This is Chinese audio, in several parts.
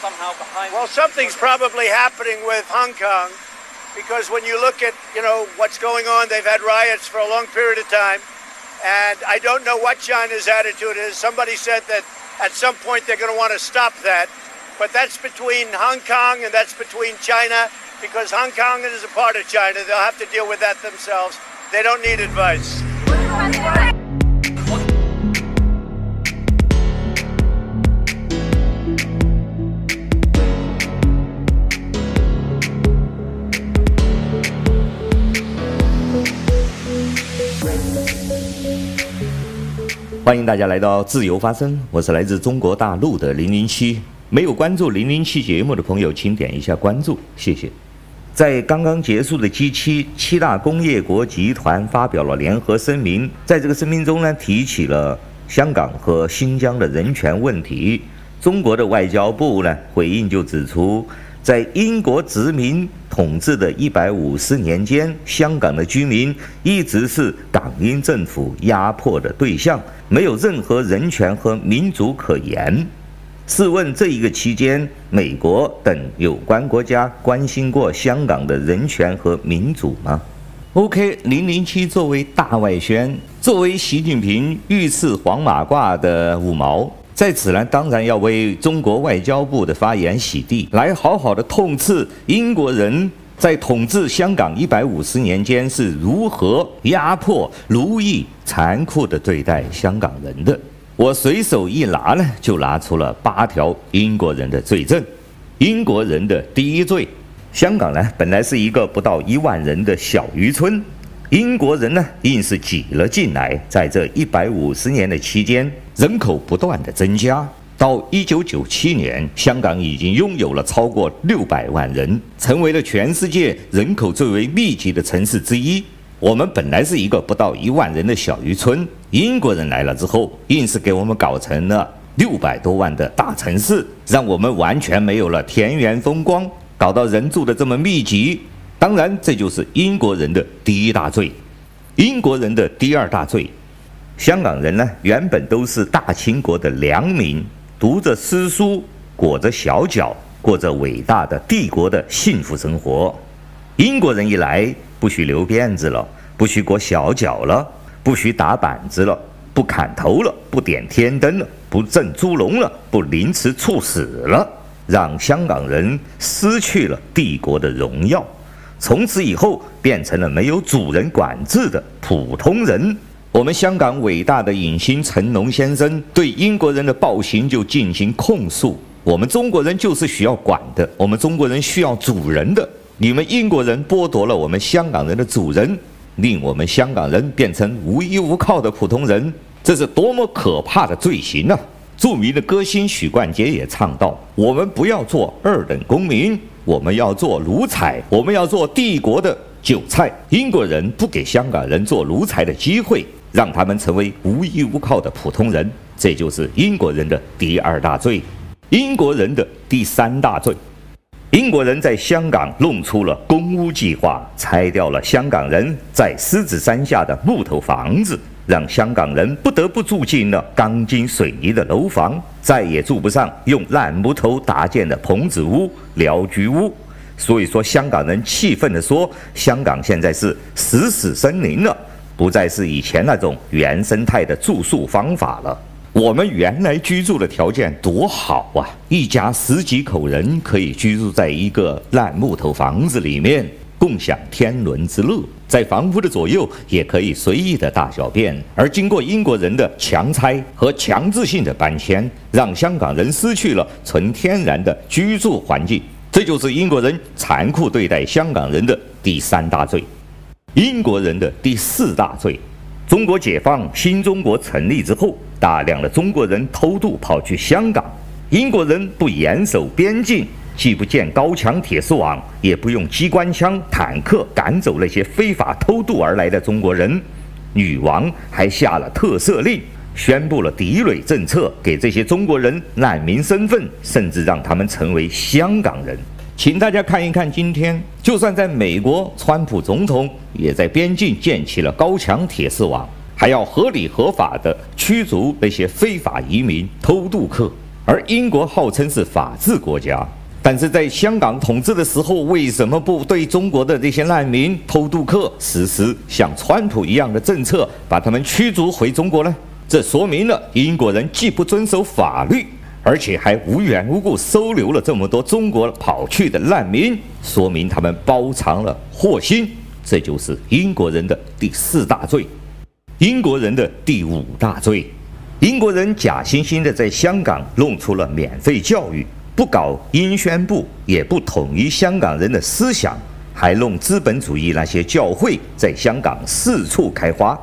somehow behind. Well, something's probably happening with Hong Kong because when you look at, you know, what's going on, they've had riots for a long period of time. And I don't know what China's attitude is. Somebody said that at some point they're going to want to stop that. But that's between Hong Kong and that's between China because Hong Kong is a part of China. They'll have to deal with that themselves. They don't need advice. 欢迎大家来到自由发声，我是来自中国大陆的零零七。没有关注零零七节目的朋友，请点一下关注，谢谢。在刚刚结束的 G 七七大工业国集团发表了联合声明，在这个声明中呢，提起了香港和新疆的人权问题。中国的外交部呢回应就指出，在英国殖民统治的一百五十年间，香港的居民一直是港英政府压迫的对象，没有任何人权和民主可言。试问这一个期间，美国等有关国家关心过香港的人权和民主吗？OK，零零七作为大外宣，作为习近平御赐黄马褂的五毛。在此呢，当然要为中国外交部的发言洗地，来好好的痛斥英国人在统治香港一百五十年间是如何压迫、奴役、残酷的对待香港人的。我随手一拿呢，就拿出了八条英国人的罪证。英国人的第一罪，香港呢本来是一个不到一万人的小渔村。英国人呢，硬是挤了进来。在这一百五十年的期间，人口不断的增加。到一九九七年，香港已经拥有了超过六百万人，成为了全世界人口最为密集的城市之一。我们本来是一个不到一万人的小渔村，英国人来了之后，硬是给我们搞成了六百多万的大城市，让我们完全没有了田园风光，搞到人住的这么密集。当然，这就是英国人的第一大罪。英国人的第二大罪，香港人呢，原本都是大清国的良民，读着诗书，裹着小脚，过着伟大的帝国的幸福生活。英国人一来，不许留辫子了，不许裹小脚了，不许打板子了，不砍头了，不点天灯了，不赠猪笼了，不凌迟处死了，让香港人失去了帝国的荣耀。从此以后，变成了没有主人管制的普通人。我们香港伟大的影星成龙先生对英国人的暴行就进行控诉：我们中国人就是需要管的，我们中国人需要主人的。你们英国人剥夺了我们香港人的主人，令我们香港人变成无依无靠的普通人，这是多么可怕的罪行啊！著名的歌星许冠杰也唱道：“我们不要做二等公民。”我们要做奴才，我们要做帝国的韭菜。英国人不给香港人做奴才的机会，让他们成为无依无靠的普通人，这就是英国人的第二大罪。英国人的第三大罪，英国人在香港弄出了公屋计划，拆掉了香港人在狮子山下的木头房子。让香港人不得不住进了钢筋水泥的楼房，再也住不上用烂木头搭建的棚子屋、寮居屋。所以说，香港人气愤地说：“香港现在是死死森林了，不再是以前那种原生态的住宿方法了。我们原来居住的条件多好啊，一家十几口人可以居住在一个烂木头房子里面。”共享天伦之乐，在房屋的左右也可以随意的大小便。而经过英国人的强拆和强制性的搬迁，让香港人失去了纯天然的居住环境。这就是英国人残酷对待香港人的第三大罪。英国人的第四大罪：中国解放、新中国成立之后，大量的中国人偷渡跑去香港，英国人不严守边境。既不建高墙铁丝网，也不用机关枪、坦克赶走那些非法偷渡而来的中国人。女王还下了特赦令，宣布了抵垒政策，给这些中国人难民身份，甚至让他们成为香港人。请大家看一看，今天就算在美国，川普总统也在边境建起了高墙铁丝网，还要合理合法地驱逐那些非法移民、偷渡客。而英国号称是法治国家，但是在香港统治的时候，为什么不对中国的这些难民、偷渡客实施像川普一样的政策，把他们驱逐回中国呢？这说明了英国人既不遵守法律，而且还无缘无故收留了这么多中国跑去的难民，说明他们包藏了祸心。这就是英国人的第四大罪，英国人的第五大罪。英国人假惺惺的在香港弄出了免费教育，不搞英宣部，也不统一香港人的思想，还弄资本主义那些教会在香港四处开花，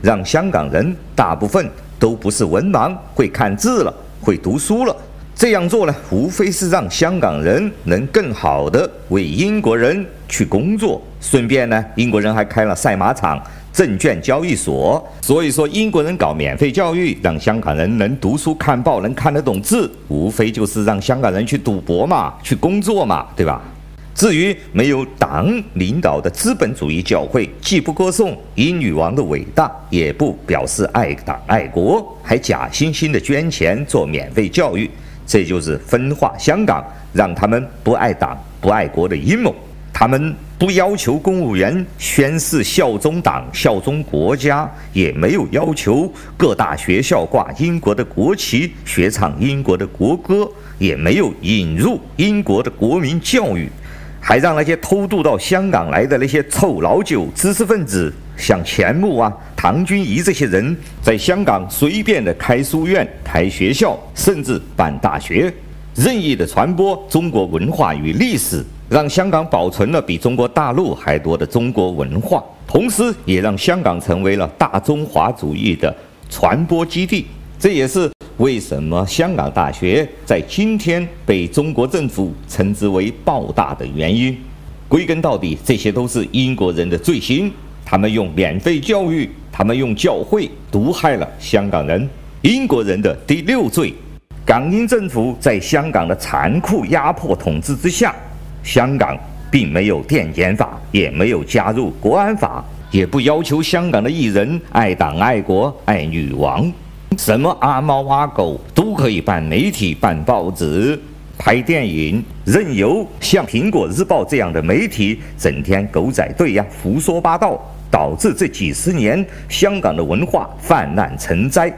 让香港人大部分都不是文盲，会看字了，会读书了。这样做呢，无非是让香港人能更好地为英国人去工作。顺便呢，英国人还开了赛马场、证券交易所。所以说，英国人搞免费教育，让香港人能读书看报，能看得懂字，无非就是让香港人去赌博嘛，去工作嘛，对吧？至于没有党领导的资本主义教会，既不歌颂英女王的伟大，也不表示爱党爱国，还假惺惺地捐钱做免费教育。这就是分化香港，让他们不爱党、不爱国的阴谋。他们不要求公务员宣誓效忠党、效忠国家，也没有要求各大学校挂英国的国旗、学唱英国的国歌，也没有引入英国的国民教育，还让那些偷渡到香港来的那些臭老九、知识分子，像钱穆啊。唐君仪这些人在香港随便的开书院、开学校，甚至办大学，任意的传播中国文化与历史，让香港保存了比中国大陆还多的中国文化，同时也让香港成为了大中华主义的传播基地。这也是为什么香港大学在今天被中国政府称之为“爆大”的原因。归根到底，这些都是英国人的罪行。他们用免费教育。他们用教会毒害了香港人。英国人的第六罪，港英政府在香港的残酷压迫统治之下，香港并没有电检法，也没有加入国安法，也不要求香港的艺人爱党爱国爱女王，什么阿猫阿狗都可以办媒体、办报纸、拍电影，任由像苹果日报这样的媒体整天狗仔队呀胡说八道。导致这几十年香港的文化泛滥成灾，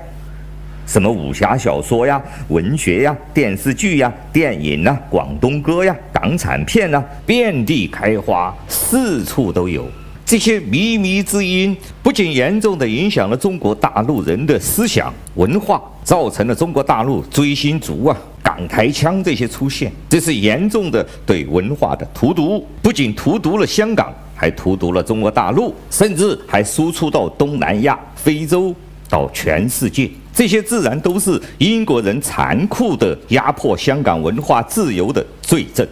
什么武侠小说呀、文学呀、电视剧呀、电影啊、广东歌呀、港产片啊，遍地开花，四处都有。这些靡靡之音不仅严重地影响了中国大陆人的思想文化，造成了中国大陆追星族啊、港台腔这些出现，这是严重的对文化的荼毒，不仅荼毒了香港。还荼毒了中国大陆，甚至还输出到东南亚、非洲，到全世界。这些自然都是英国人残酷的压迫香港文化自由的罪证。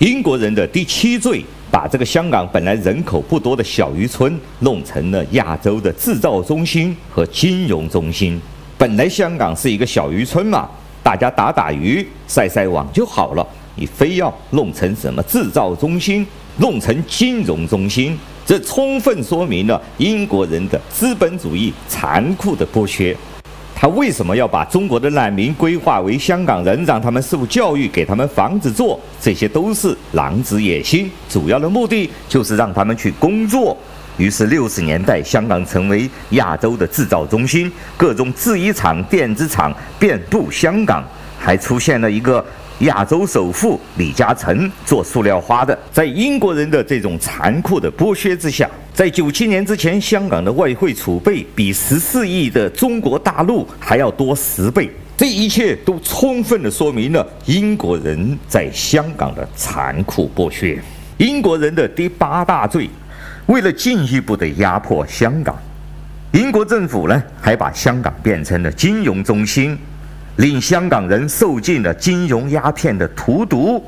英国人的第七罪，把这个香港本来人口不多的小渔村弄成了亚洲的制造中心和金融中心。本来香港是一个小渔村嘛，大家打打鱼、晒晒网就好了，你非要弄成什么制造中心？弄成金融中心，这充分说明了英国人的资本主义残酷的剥削。他为什么要把中国的难民规划为香港人，让他们受教育，给他们房子住？这些都是狼子野心，主要的目的就是让他们去工作。于是六十年代，香港成为亚洲的制造中心，各种制衣厂、电子厂遍布香港，还出现了一个。亚洲首富李嘉诚做塑料花的，在英国人的这种残酷的剥削之下，在九七年之前，香港的外汇储备比十四亿的中国大陆还要多十倍。这一切都充分地说明了英国人在香港的残酷剥削。英国人的第八大罪，为了进一步的压迫香港，英国政府呢还把香港变成了金融中心。令香港人受尽了金融鸦片的荼毒，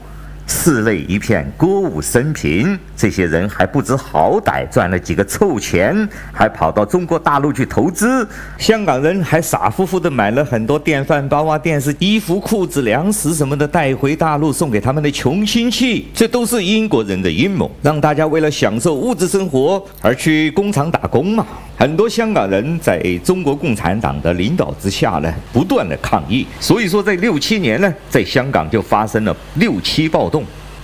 室内一片歌舞升平。这些人还不知好歹，赚了几个臭钱，还跑到中国大陆去投资。香港人还傻乎乎的买了很多电饭煲啊、电视、衣服、裤子、粮食什么的带回大陆送给他们的穷亲戚。这都是英国人的阴谋，让大家为了享受物质生活而去工厂打工嘛。很多香港人在中国共产党的领导之下呢，不断的抗议。所以说，在六七年呢，在香港就发生了六七暴动。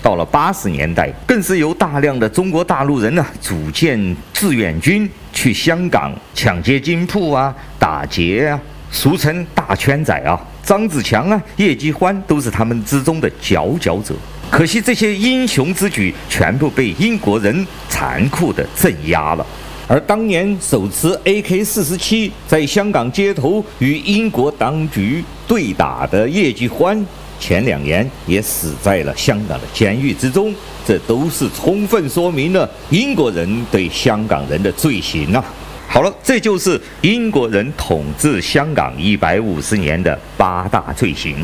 到了八十年代，更是由大量的中国大陆人呢组建志愿军去香港抢劫金铺啊、打劫啊，俗称大圈仔啊。张子强啊、叶继欢都是他们之中的佼佼者。可惜这些英雄之举全部被英国人残酷地镇压了。而当年手持 AK-47 在香港街头与英国当局对打的叶继欢。前两年也死在了香港的监狱之中，这都是充分说明了英国人对香港人的罪行啊！好了，这就是英国人统治香港一百五十年的八大罪行。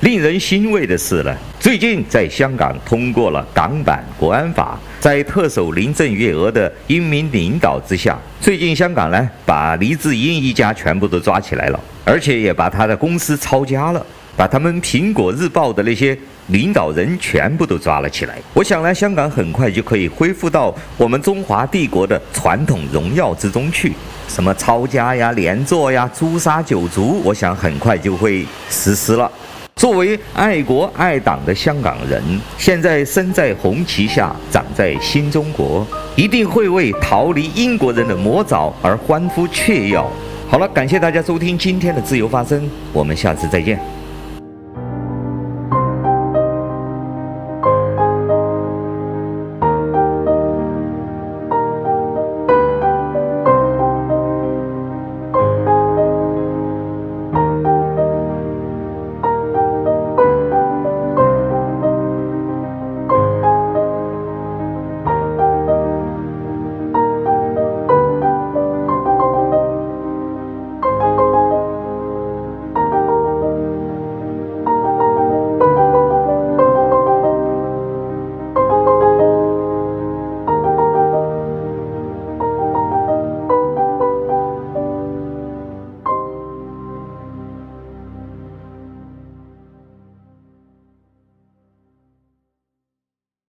令人欣慰的是呢，最近在香港通过了港版国安法，在特首林郑月娥的英明领导之下，最近香港呢把黎智英一家全部都抓起来了，而且也把他的公司抄家了。把他们《苹果日报》的那些领导人全部都抓了起来。我想呢，香港很快就可以恢复到我们中华帝国的传统荣耀之中去。什么抄家呀、连坐呀、诛杀九族，我想很快就会实施了。作为爱国爱党的香港人，现在身在红旗下，长在新中国，一定会为逃离英国人的魔爪而欢呼雀跃。好了，感谢大家收听今天的自由发声，我们下次再见。